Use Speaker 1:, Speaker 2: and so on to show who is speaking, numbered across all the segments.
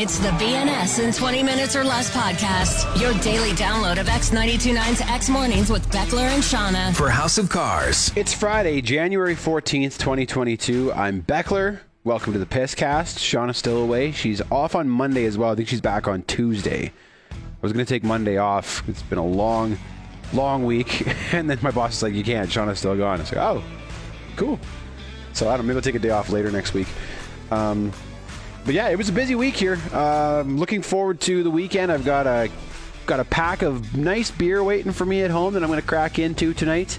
Speaker 1: It's the BNS in 20 minutes or less podcast. Your daily download of X929's X Mornings with Beckler and Shauna.
Speaker 2: for House of Cars.
Speaker 3: It's Friday, January 14th, 2022. I'm Beckler. Welcome to the Pisscast. Shauna's still away. She's off on Monday as well. I think she's back on Tuesday. I was going to take Monday off. It's been a long, long week. And then my boss is like, you can't. Shauna's still gone. I was like, oh, cool. So I don't know. Maybe I'll take a day off later next week. Um, but yeah, it was a busy week here. Um, looking forward to the weekend. I've got a got a pack of nice beer waiting for me at home that I'm going to crack into tonight.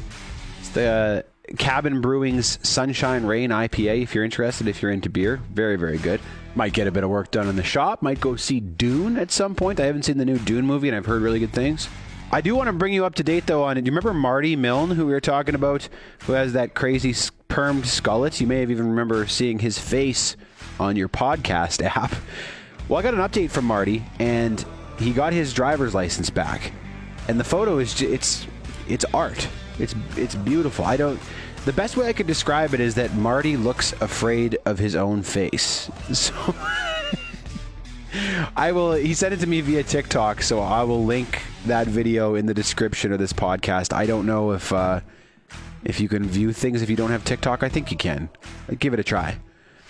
Speaker 3: It's the Cabin Brewing's Sunshine Rain IPA. If you're interested, if you're into beer, very very good. Might get a bit of work done in the shop. Might go see Dune at some point. I haven't seen the new Dune movie, and I've heard really good things. I do want to bring you up to date though on. Do you remember Marty Milne, who we were talking about, who has that crazy permed skullet? You may have even remember seeing his face on your podcast app. Well, I got an update from Marty, and he got his driver's license back, and the photo is it's it's art. It's it's beautiful. I don't. The best way I could describe it is that Marty looks afraid of his own face. So. I will. He sent it to me via TikTok, so I will link that video in the description of this podcast. I don't know if uh, if you can view things if you don't have TikTok. I think you can. Give it a try.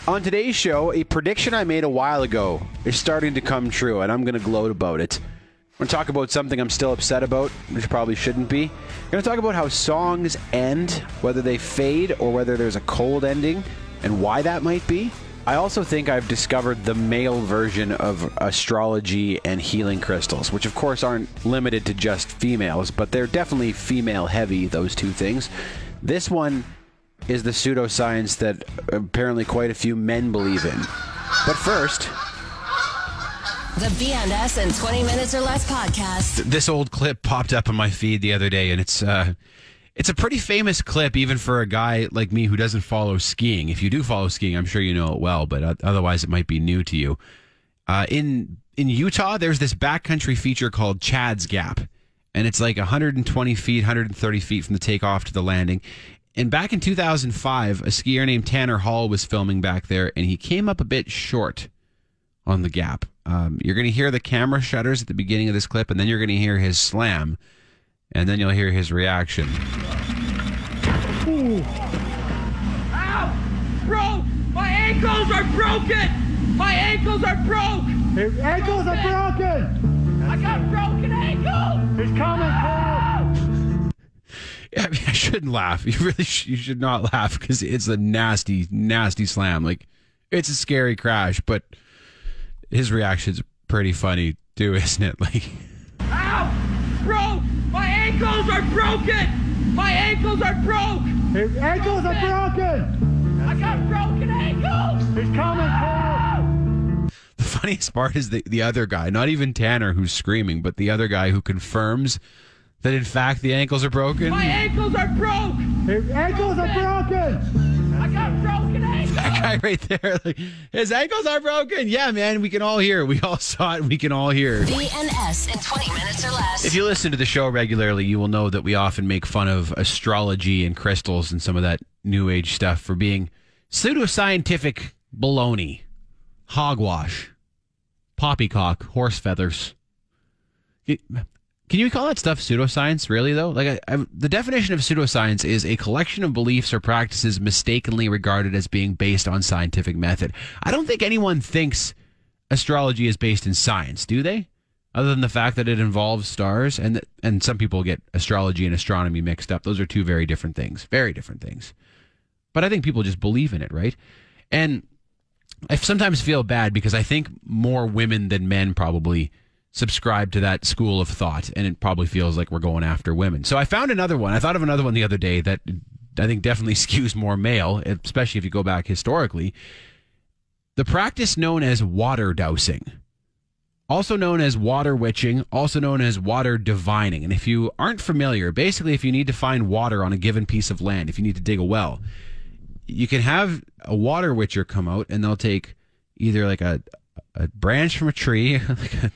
Speaker 3: On today's show, a prediction I made a while ago is starting to come true, and I'm going to gloat about it. I'm going to talk about something I'm still upset about, which probably shouldn't be. I'm going to talk about how songs end, whether they fade or whether there's a cold ending, and why that might be. I also think I've discovered the male version of astrology and healing crystals, which of course aren't limited to just females, but they're definitely female heavy, those two things. This one is the pseudoscience that apparently quite a few men believe in. But first,
Speaker 1: The BNS in 20 minutes or less podcast.
Speaker 4: this old clip popped up on my feed the other day, and it's uh, it's a pretty famous clip, even for a guy like me who doesn't follow skiing. If you do follow skiing, I'm sure you know it well, but uh, otherwise, it might be new to you. Uh, in in Utah, there's this backcountry feature called Chad's Gap, and it's like 120 feet, 130 feet from the takeoff to the landing. And back in 2005, a skier named Tanner Hall was filming back there, and he came up a bit short on the gap. Um, you're going to hear the camera shutters at the beginning of this clip, and then you're going to hear his slam, and then you'll hear his reaction. Ooh.
Speaker 5: Ow! Bro, my ankles are broken! My ankles are broke!
Speaker 6: His ankles are broken!
Speaker 5: I got broken ankles!
Speaker 6: He's coming, Cole!
Speaker 4: Yeah, I, mean, I shouldn't laugh. You really sh- you should not laugh because it's a nasty, nasty slam. Like it's a scary crash, but his reaction's pretty funny too, isn't it? Like.
Speaker 5: Ow! Bro, my ankles are broken! My ankles are broke!
Speaker 6: His ankles are broken!
Speaker 5: I got broken ankles!
Speaker 6: He's coming, Cole!
Speaker 4: The funniest part is the, the other guy, not even Tanner who's screaming, but the other guy who confirms that in fact the ankles are broken.
Speaker 5: My ankles are broke!
Speaker 6: His ankles are broken!
Speaker 5: I got broken ankles!
Speaker 4: That guy right there, like, his ankles are broken. Yeah, man, we can all hear. We all saw it. We can all hear.
Speaker 1: BNS in 20 minutes or less.
Speaker 4: If you listen to the show regularly, you will know that we often make fun of astrology and crystals and some of that new age stuff for being pseudoscientific baloney, hogwash, poppycock, horse feathers. Can you call that stuff pseudoscience, really, though? Like, I, I, the definition of pseudoscience is a collection of beliefs or practices mistakenly regarded as being based on scientific method. I don't think anyone thinks astrology is based in science, do they? Other than the fact that it involves stars, and and some people get astrology and astronomy mixed up. Those are two very different things. Very different things. But I think people just believe in it, right? And I sometimes feel bad because I think more women than men probably subscribe to that school of thought, and it probably feels like we're going after women. So I found another one. I thought of another one the other day that I think definitely skews more male, especially if you go back historically. The practice known as water dowsing, also known as water witching, also known as water divining. And if you aren't familiar, basically, if you need to find water on a given piece of land, if you need to dig a well, you can have a water witcher come out and they'll take either like a, a branch from a tree, like a,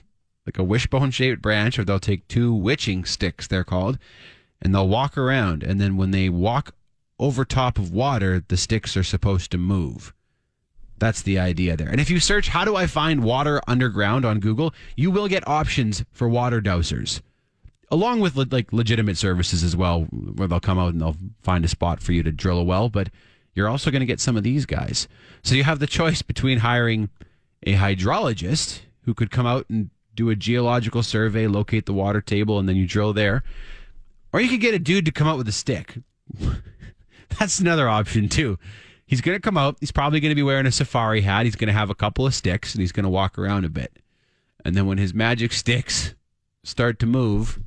Speaker 4: like a wishbone shaped branch, or they'll take two witching sticks, they're called, and they'll walk around. And then when they walk over top of water, the sticks are supposed to move. That's the idea there. And if you search, how do I find water underground on Google, you will get options for water dowsers, along with like legitimate services as well, where they'll come out and they'll find a spot for you to drill a well. But you're also going to get some of these guys. So you have the choice between hiring a hydrologist who could come out and do a geological survey, locate the water table, and then you drill there. Or you could get a dude to come out with a stick. That's another option too. He's going to come out. He's probably going to be wearing a safari hat. He's going to have a couple of sticks and he's going to walk around a bit. And then when his magic sticks start to move,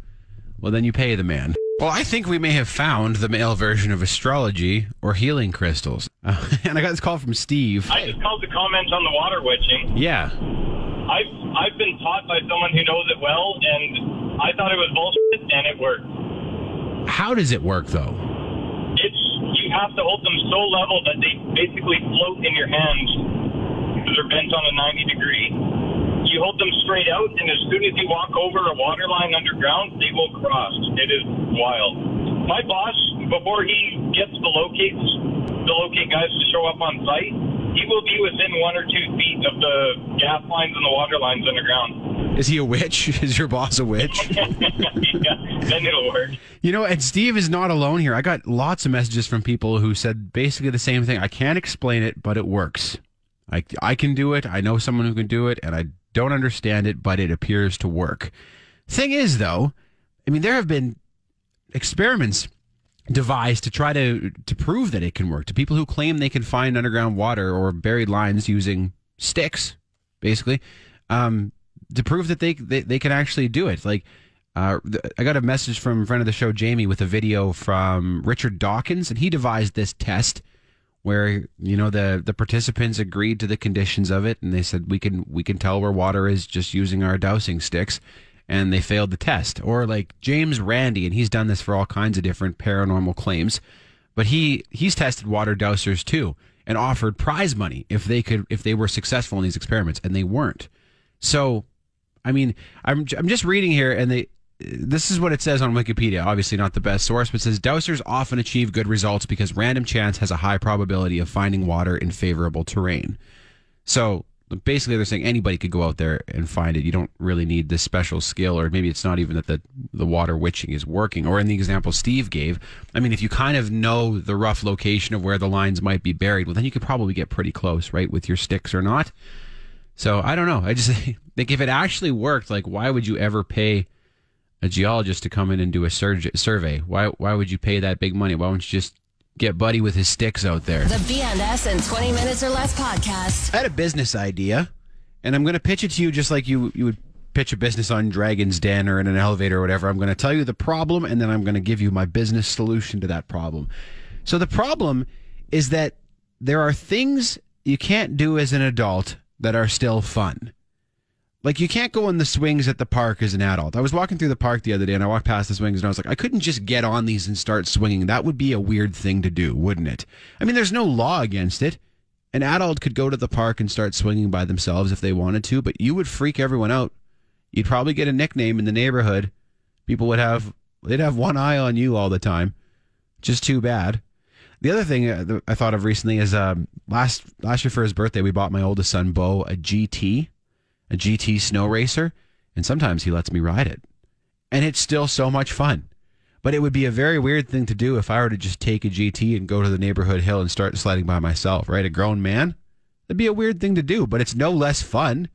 Speaker 4: well, then you pay the man. Well, I think we may have found the male version of astrology or healing crystals. Uh, and I got this call from Steve.
Speaker 2: I just called to comment on the water witching.
Speaker 4: Yeah.
Speaker 2: I've I've been taught by someone who knows it well, and I thought it was bullshit, and it worked.
Speaker 4: How does it work though?
Speaker 2: It's you have to hold them so level that they basically float in your hands because they're bent on a 90 degree. You hold them straight out, and as soon as you walk over a water line underground, they will cross. It is wild. My boss, before he gets the locates, the locate guys to show up on site, he will be within one or two feet of the gas lines and the water lines underground.
Speaker 4: Is he a witch? Is your boss a witch?
Speaker 2: yeah, then it'll work.
Speaker 4: You know, and Steve is not alone here. I got lots of messages from people who said basically the same thing. I can't explain it, but it works. I, I can do it. I know someone who can do it, and I don't understand it, but it appears to work. Thing is, though, I mean, there have been experiments devised to try to to prove that it can work to people who claim they can find underground water or buried lines using sticks, basically, um, to prove that they, they they can actually do it. Like, uh, I got a message from a friend of the show, Jamie, with a video from Richard Dawkins, and he devised this test where you know the the participants agreed to the conditions of it, and they said we can we can tell where water is just using our dowsing sticks, and they failed the test. Or like James Randi, and he's done this for all kinds of different paranormal claims, but he he's tested water dowsers too, and offered prize money if they could if they were successful in these experiments, and they weren't. So, I mean, I'm I'm just reading here, and they this is what it says on Wikipedia. Obviously, not the best source, but says dowsers often achieve good results because random chance has a high probability of finding water in favorable terrain. So basically, they're saying anybody could go out there and find it. You don't really need this special skill, or maybe it's not even that the the water witching is working. Or in the example Steve gave, I mean, if you kind of know the rough location of where the lines might be buried, well, then you could probably get pretty close, right, with your sticks or not. So I don't know. I just think if it actually worked, like, why would you ever pay? a geologist to come in and do a surge- survey. Why why would you pay that big money? Why don't you just get Buddy with his sticks out there?
Speaker 1: The BNS in 20 minutes or less podcast.
Speaker 4: I had a business idea, and I'm going to pitch it to you just like you you would pitch a business on Dragon's Den or in an elevator or whatever. I'm going to tell you the problem, and then I'm going to give you my business solution to that problem. So the problem is that there are things you can't do as an adult that are still fun. Like you can't go on the swings at the park as an adult. I was walking through the park the other day and I walked past the swings and I was like, I couldn't just get on these and start swinging. That would be a weird thing to do, wouldn't it? I mean, there's no law against it. An adult could go to the park and start swinging by themselves if they wanted to, but you would freak everyone out. You'd probably get a nickname in the neighborhood. People would have they'd have one eye on you all the time. Just too bad. The other thing uh, I thought of recently is um, last last year for his birthday, we bought my oldest son Bo a GT a GT snow racer, and sometimes he lets me ride it. And it's still so much fun. But it would be a very weird thing to do if I were to just take a GT and go to the neighborhood hill and start sliding by myself, right? A grown man? That'd be a weird thing to do, but it's no less fun.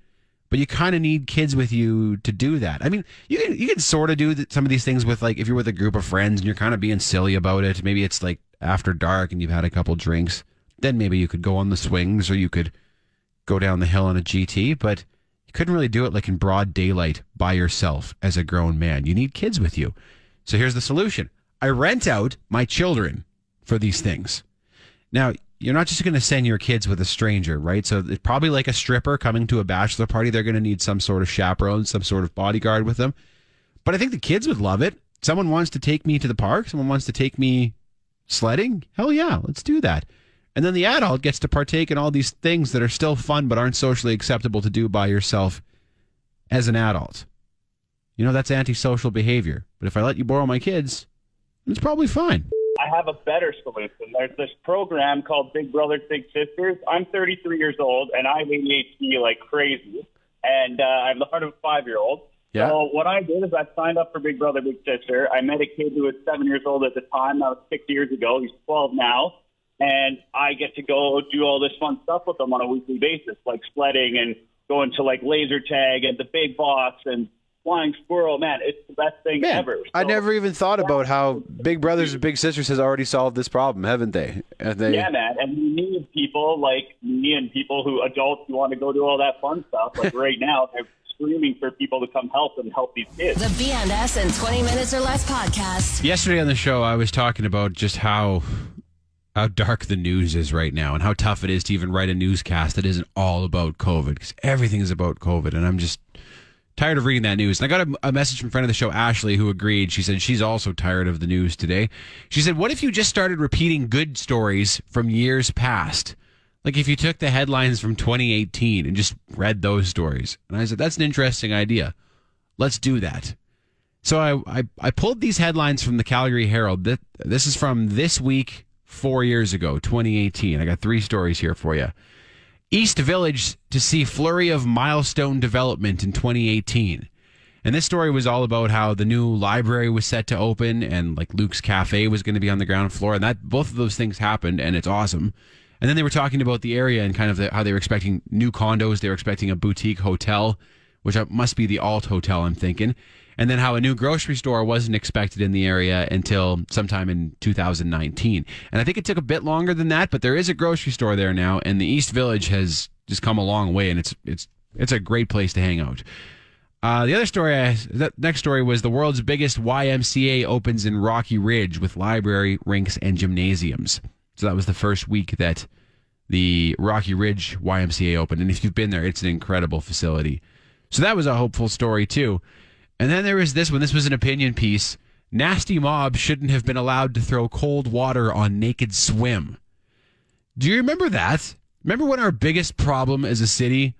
Speaker 4: But you kind of need kids with you to do that. I mean, you can you can sort of do some of these things with like if you're with a group of friends and you're kind of being silly about it. Maybe it's like after dark and you've had a couple drinks. Then maybe you could go on the swings or you could go down the hill on a GT. But couldn't really do it like in broad daylight by yourself as a grown man. You need kids with you. So here's the solution I rent out my children for these things. Now, you're not just going to send your kids with a stranger, right? So it's probably like a stripper coming to a bachelor party. They're going to need some sort of chaperone, some sort of bodyguard with them. But I think the kids would love it. Someone wants to take me to the park, someone wants to take me sledding. Hell yeah, let's do that. And then the adult gets to partake in all these things that are still fun but aren't socially acceptable to do by yourself as an adult. You know, that's antisocial behavior. But if I let you borrow my kids, it's probably fine.
Speaker 7: I have a better solution. There's this program called Big Brothers Big Sisters. I'm 33 years old and I have ADHD like crazy, and uh, I have the heart of a five year old.
Speaker 3: Yeah.
Speaker 7: So what I did is I signed up for Big Brother Big Sister. I met a kid who was seven years old at the time. That was six years ago. He's 12 now, and I get to go do all this fun stuff with them on a weekly basis, like sledding and going to like laser tag and the big box and flying squirrel. Man, it's the best thing
Speaker 3: Man,
Speaker 7: ever.
Speaker 3: I never even thought about how Big Brothers and Big Sisters has already solved this problem, haven't they? And they
Speaker 7: Yeah, man, and we need people like me and people who adults who want to go do all that fun stuff. Like right now, they're screaming for people to come help and help these kids.
Speaker 1: The BNS in 20 minutes or less podcast.
Speaker 4: Yesterday on the show, I was talking about just how how dark the news is right now, and how tough it is to even write a newscast that isn't all about COVID because everything is about COVID, and I'm just tired of reading that news. And I got a, a message from a friend of the show, Ashley, who agreed. She said she's also tired of the news today. She said, "What if you just started repeating good stories from years past?" Like if you took the headlines from 2018 and just read those stories. And I said, that's an interesting idea. Let's do that. So I, I, I pulled these headlines from the Calgary Herald. This, this is from this week, four years ago, 2018. I got three stories here for you. East Village to see flurry of milestone development in 2018. And this story was all about how the new library was set to open and like Luke's Cafe was going to be on the ground floor. And that both of those things happened and it's awesome. And then they were talking about the area and kind of the, how they were expecting new condos. They were expecting a boutique hotel, which must be the Alt Hotel, I'm thinking. And then how a new grocery store wasn't expected in the area until sometime in 2019. And I think it took a bit longer than that, but there is a grocery store there now, and the East Village has just come a long way, and it's it's it's a great place to hang out. Uh, the other story, the next story was the world's biggest YMCA opens in Rocky Ridge with library, rinks, and gymnasiums. So that was the first week that the Rocky Ridge YMCA opened. And if you've been there, it's an incredible facility. So that was a hopeful story, too. And then there was this one. This was an opinion piece. Nasty Mob shouldn't have been allowed to throw cold water on Naked Swim. Do you remember that? Remember when our biggest problem as a city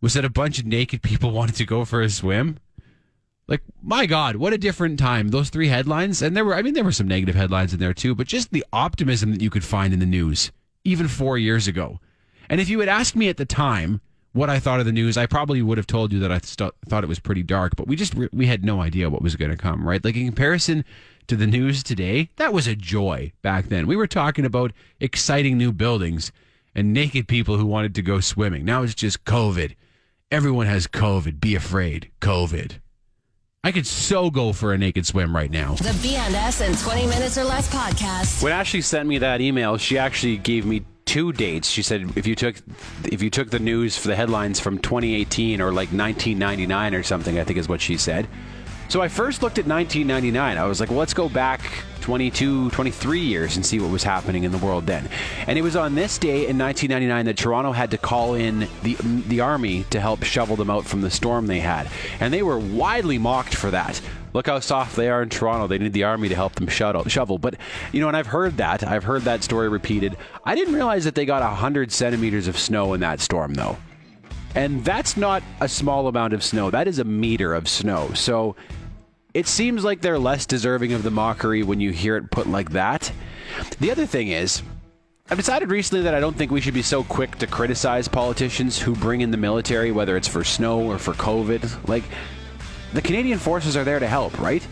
Speaker 4: was that a bunch of naked people wanted to go for a swim? Like, my God, what a different time. Those three headlines, and there were, I mean, there were some negative headlines in there too, but just the optimism that you could find in the news, even four years ago. And if you had asked me at the time what I thought of the news, I probably would have told you that I st- thought it was pretty dark, but we just, re- we had no idea what was going to come, right? Like, in comparison to the news today, that was a joy back then. We were talking about exciting new buildings and naked people who wanted to go swimming. Now it's just COVID. Everyone has COVID. Be afraid. COVID. I could so go for a naked swim right now.
Speaker 1: The BNS in 20 minutes or less podcast.
Speaker 3: When Ashley sent me that email, she actually gave me two dates. She said if you took if you took the news for the headlines from 2018 or like 1999 or something, I think is what she said. So I first looked at 1999. I was like, well, let's go back 22, 23 years and see what was happening in the world then. And it was on this day in 1999 that Toronto had to call in the the army to help shovel them out from the storm they had. And they were widely mocked for that. Look how soft they are in Toronto. They need the army to help them shovel. But, you know, and I've heard that. I've heard that story repeated. I didn't realize that they got 100 centimeters of snow in that storm, though. And that's not a small amount of snow. That is a meter of snow. So it seems like they're less deserving of the mockery when you hear it put like that. The other thing is, I've decided recently that I don't think we should be so quick to criticize politicians who bring in the military, whether it's for snow or for COVID. Like, the Canadian forces are there to help, right?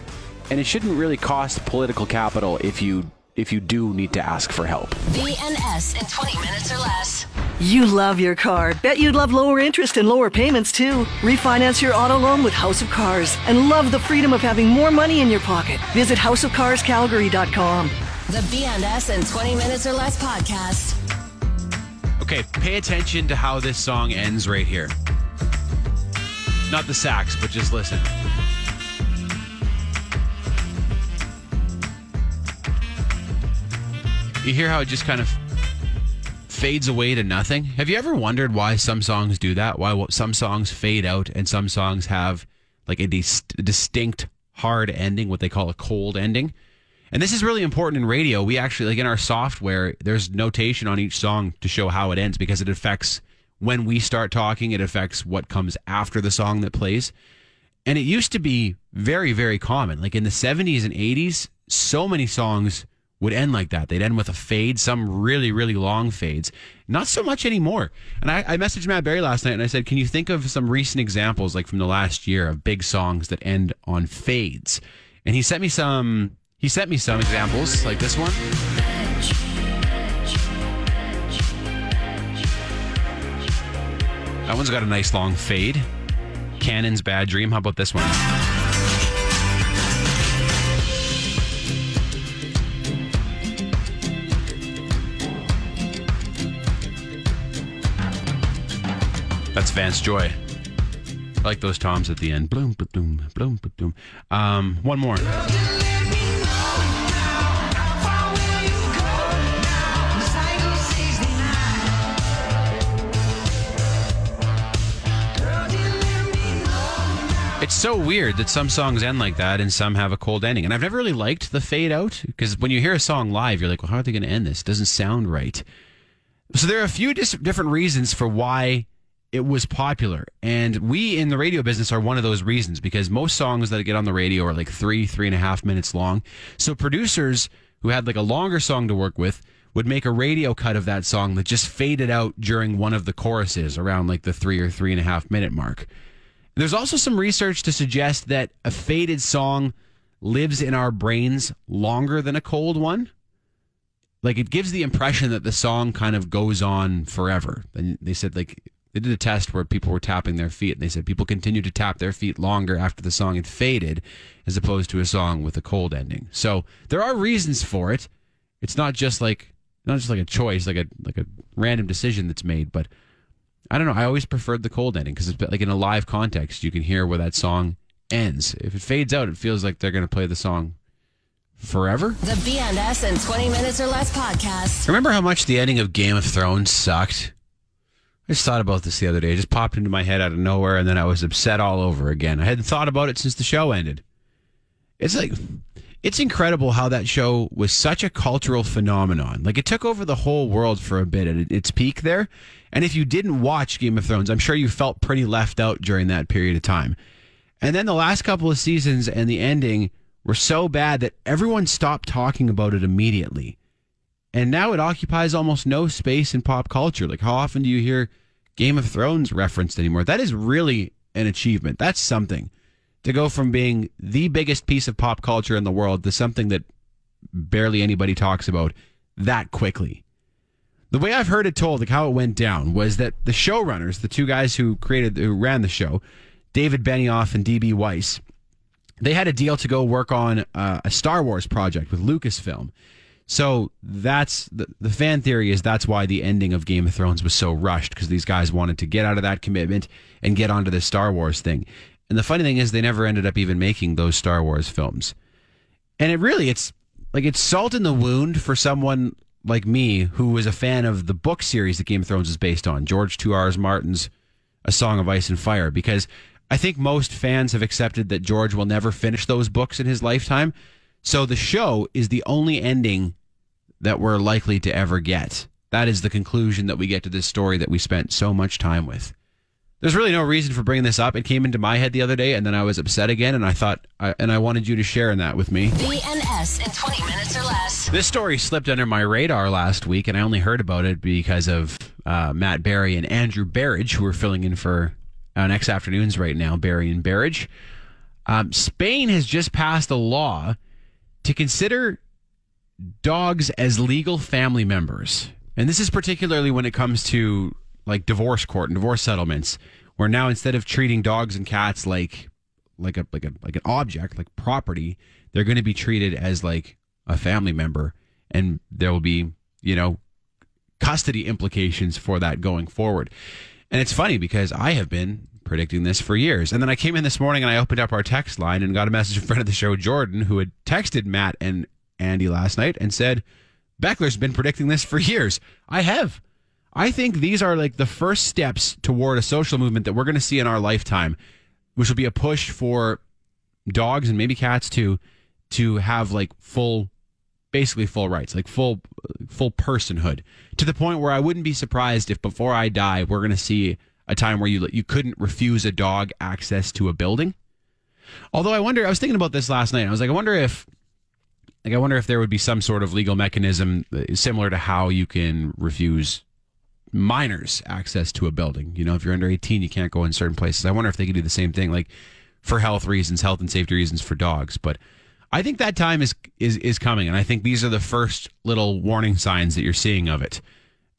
Speaker 3: And it shouldn't really cost political capital if you if you do need to ask for help.
Speaker 1: BNS in 20 minutes or less.
Speaker 8: You love your car. Bet you'd love lower interest and lower payments too. Refinance your auto loan with House of Cars and love the freedom of having more money in your pocket. Visit houseofcarscalgary.com.
Speaker 1: The BNS in 20 minutes or less podcast.
Speaker 4: Okay, pay attention to how this song ends right here. Not the sax, but just listen. You hear how it just kind of fades away to nothing? Have you ever wondered why some songs do that? Why some songs fade out and some songs have like a dis- distinct hard ending, what they call a cold ending? And this is really important in radio. We actually, like in our software, there's notation on each song to show how it ends because it affects when we start talking, it affects what comes after the song that plays. And it used to be very, very common. Like in the 70s and 80s, so many songs would end like that. They'd end with a fade, some really, really long fades. Not so much anymore. And I, I messaged Matt Berry last night and I said, Can you think of some recent examples, like from the last year, of big songs that end on fades? And he sent me some. He sent me some examples, like this one. That one's got a nice long fade. Cannons' Bad Dream. How about this one? That's Vance Joy. I like those toms at the end. Bloom, ba-doom, bloom, ba-doom. Um, one more. So weird that some songs end like that and some have a cold ending. And I've never really liked the fade out because when you hear a song live, you're like, well, how are they going to end this? It doesn't sound right. So there are a few dis- different reasons for why it was popular. And we in the radio business are one of those reasons because most songs that get on the radio are like three, three and a half minutes long. So producers who had like a longer song to work with would make a radio cut of that song that just faded out during one of the choruses around like the three or three and a half minute mark. There's also some research to suggest that a faded song lives in our brains longer than a cold one. Like it gives the impression that the song kind of goes on forever. And they said like they did a test where people were tapping their feet and they said people continue to tap their feet longer after the song had faded as opposed to a song with a cold ending. So there are reasons for it. It's not just like not just like a choice, like a like a random decision that's made, but I don't know. I always preferred the cold ending because it's like in a live context, you can hear where that song ends. If it fades out, it feels like they're going to play the song forever.
Speaker 1: The BNS in 20 minutes or less podcast.
Speaker 4: Remember how much the ending of Game of Thrones sucked? I just thought about this the other day. It just popped into my head out of nowhere, and then I was upset all over again. I hadn't thought about it since the show ended. It's like, it's incredible how that show was such a cultural phenomenon. Like, it took over the whole world for a bit at its peak there. And if you didn't watch Game of Thrones, I'm sure you felt pretty left out during that period of time. And then the last couple of seasons and the ending were so bad that everyone stopped talking about it immediately. And now it occupies almost no space in pop culture. Like, how often do you hear Game of Thrones referenced anymore? That is really an achievement. That's something to go from being the biggest piece of pop culture in the world to something that barely anybody talks about that quickly. The way I've heard it told, like how it went down, was that the showrunners, the two guys who created, who ran the show, David Benioff and DB Weiss, they had a deal to go work on uh, a Star Wars project with Lucasfilm. So that's the, the fan theory is that's why the ending of Game of Thrones was so rushed because these guys wanted to get out of that commitment and get onto the Star Wars thing. And the funny thing is they never ended up even making those Star Wars films. And it really it's like it's salt in the wound for someone like me who was a fan of the book series that Game of Thrones is based on, George Two R's Martin's A Song of Ice and Fire, because I think most fans have accepted that George will never finish those books in his lifetime. So the show is the only ending that we're likely to ever get. That is the conclusion that we get to this story that we spent so much time with. There's really no reason for bringing this up. It came into my head the other day, and then I was upset again, and I thought, I, and I wanted you to share in that with me.
Speaker 1: BNS in 20 minutes or less.
Speaker 4: This story slipped under my radar last week, and I only heard about it because of uh, Matt Barry and Andrew Barrage, who are filling in for uh, next afternoons right now. Barry and Barrage. Um, Spain has just passed a law to consider dogs as legal family members, and this is particularly when it comes to like divorce court and divorce settlements, where now instead of treating dogs and cats like like a like a like an object, like property, they're going to be treated as like a family member, and there will be you know custody implications for that going forward. And it's funny because I have been predicting this for years. And then I came in this morning and I opened up our text line and got a message from friend of the show, Jordan, who had texted Matt and Andy last night and said, Beckler's been predicting this for years. I have. I think these are like the first steps toward a social movement that we're going to see in our lifetime, which will be a push for dogs and maybe cats too to have like full basically full rights, like full full personhood, to the point where I wouldn't be surprised if before I die, we're going to see a time where you you couldn't refuse a dog access to a building. Although I wonder, I was thinking about this last night. I was like, I wonder if Like, I wonder if there would be some sort of legal mechanism uh, similar to how you can refuse minors access to a building. You know, if you're under 18, you can't go in certain places. I wonder if they could do the same thing, like for health reasons, health and safety reasons for dogs. But I think that time is is is coming, and I think these are the first little warning signs that you're seeing of it.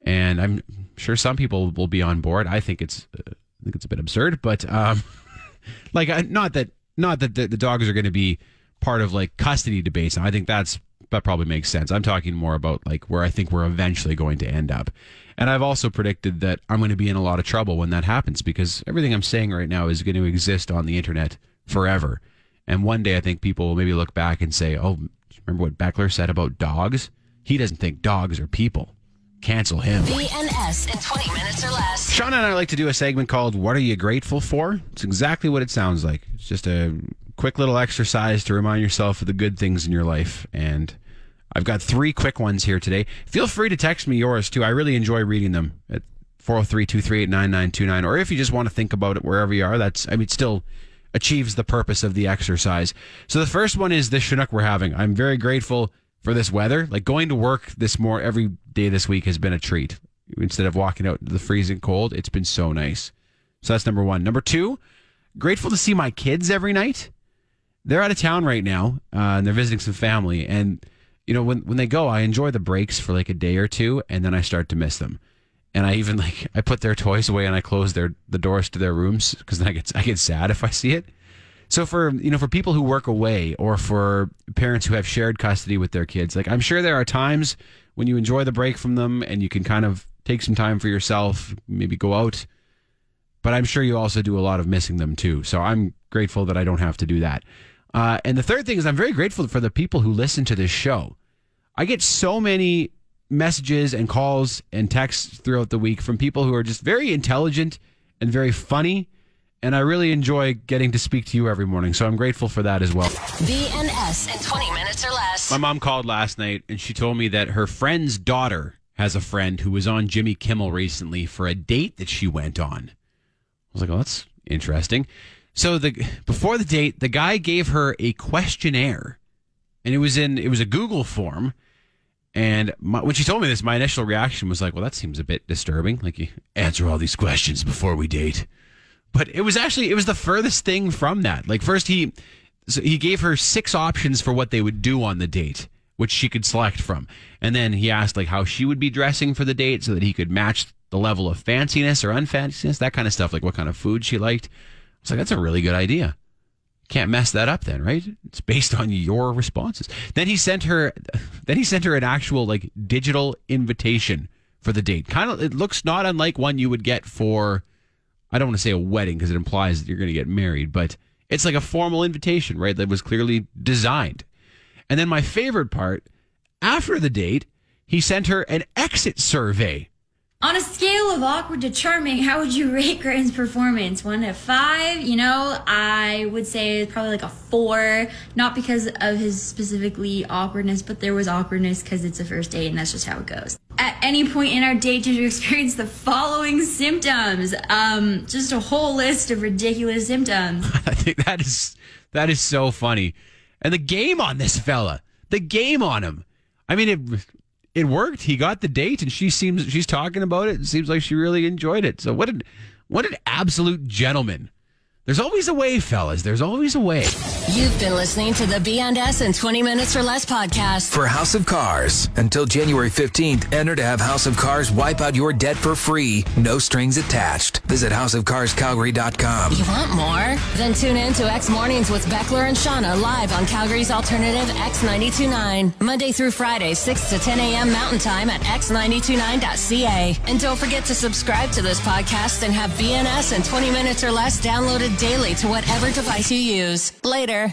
Speaker 4: And I'm sure some people will be on board. I think it's uh, I think it's a bit absurd, but um, like uh, not that not that the, the dogs are going to be part of like custody debates. I think that's that probably makes sense. I'm talking more about like where I think we're eventually going to end up. And I've also predicted that I'm going to be in a lot of trouble when that happens because everything I'm saying right now is going to exist on the internet forever. And one day I think people will maybe look back and say, "Oh, remember what Beckler said about dogs? He doesn't think dogs are people." Cancel him.
Speaker 1: BNS in 20 minutes or less.
Speaker 4: Shauna and I like to do a segment called What Are You Grateful For? It's exactly what it sounds like. It's just a quick little exercise to remind yourself of the good things in your life. And I've got three quick ones here today. Feel free to text me yours too. I really enjoy reading them at 403 238 9929. Or if you just want to think about it wherever you are, that's, I mean, still achieves the purpose of the exercise. So the first one is the Chinook we're having. I'm very grateful for this weather. Like going to work this more every day this week has been a treat. Instead of walking out into the freezing cold, it's been so nice. So that's number one. Number two, grateful to see my kids every night. They're out of town right now, uh, and they're visiting some family. And you know, when when they go, I enjoy the breaks for like a day or two, and then I start to miss them. And I even like I put their toys away and I close their the doors to their rooms because then I get I get sad if I see it. So for you know for people who work away or for parents who have shared custody with their kids, like I'm sure there are times when you enjoy the break from them and you can kind of take some time for yourself, maybe go out. But I'm sure you also do a lot of missing them too. So I'm grateful that I don't have to do that. Uh, and the third thing is I'm very grateful for the people who listen to this show. I get so many messages and calls and texts throughout the week from people who are just very intelligent and very funny and I really enjoy getting to speak to you every morning. So I'm grateful for that as well.
Speaker 1: BNS in 20 minutes or less.
Speaker 4: My mom called last night and she told me that her friend's daughter has a friend who was on Jimmy Kimmel recently for a date that she went on. I was like, "Oh, that's interesting." So the before the date, the guy gave her a questionnaire, and it was in it was a Google form. And my, when she told me this, my initial reaction was like, "Well, that seems a bit disturbing. Like you answer all these questions before we date." but it was actually it was the furthest thing from that. Like first he so he gave her six options for what they would do on the date, which she could select from. And then he asked like how she would be dressing for the date so that he could match the level of fanciness or unfanciness, that kind of stuff, like what kind of food she liked. I was like, that's a really good idea. Can't mess that up then, right? It's based on your responses. Then he sent her then he sent her an actual like digital invitation for the date. Kind of it looks not unlike one you would get for I don't want to say a wedding because it implies that you're going to get married, but it's like a formal invitation, right? That was clearly designed. And then my favorite part, after the date, he sent her an exit survey.
Speaker 9: On a scale of awkward to charming, how would you rate Grant's performance? One to five? You know, I would say probably like a four. Not because of his specifically awkwardness, but there was awkwardness because it's a first date and that's just how it goes. At any point in our date, did you experience the following symptoms? Um, just a whole list of ridiculous symptoms.
Speaker 4: I think that is that is so funny. And the game on this fella, the game on him. I mean, it it worked. He got the date, and she seems she's talking about it. It seems like she really enjoyed it. So what an what an absolute gentleman. There's always a way, fellas. There's always a way.
Speaker 1: You've been listening to the BNS in 20 minutes or less podcast.
Speaker 10: For House of Cars. Until January 15th, enter to have House of Cars wipe out your debt for free. No strings attached. Visit houseofcarscalgary.com.
Speaker 1: You want more? Then tune in to X Mornings with Beckler and Shauna live on Calgary's alternative X929. Monday through Friday, 6 to 10 a.m. Mountain Time at x929.ca. And don't forget to subscribe to this podcast and have BNS in 20 minutes or less downloaded daily to whatever device you use. Later.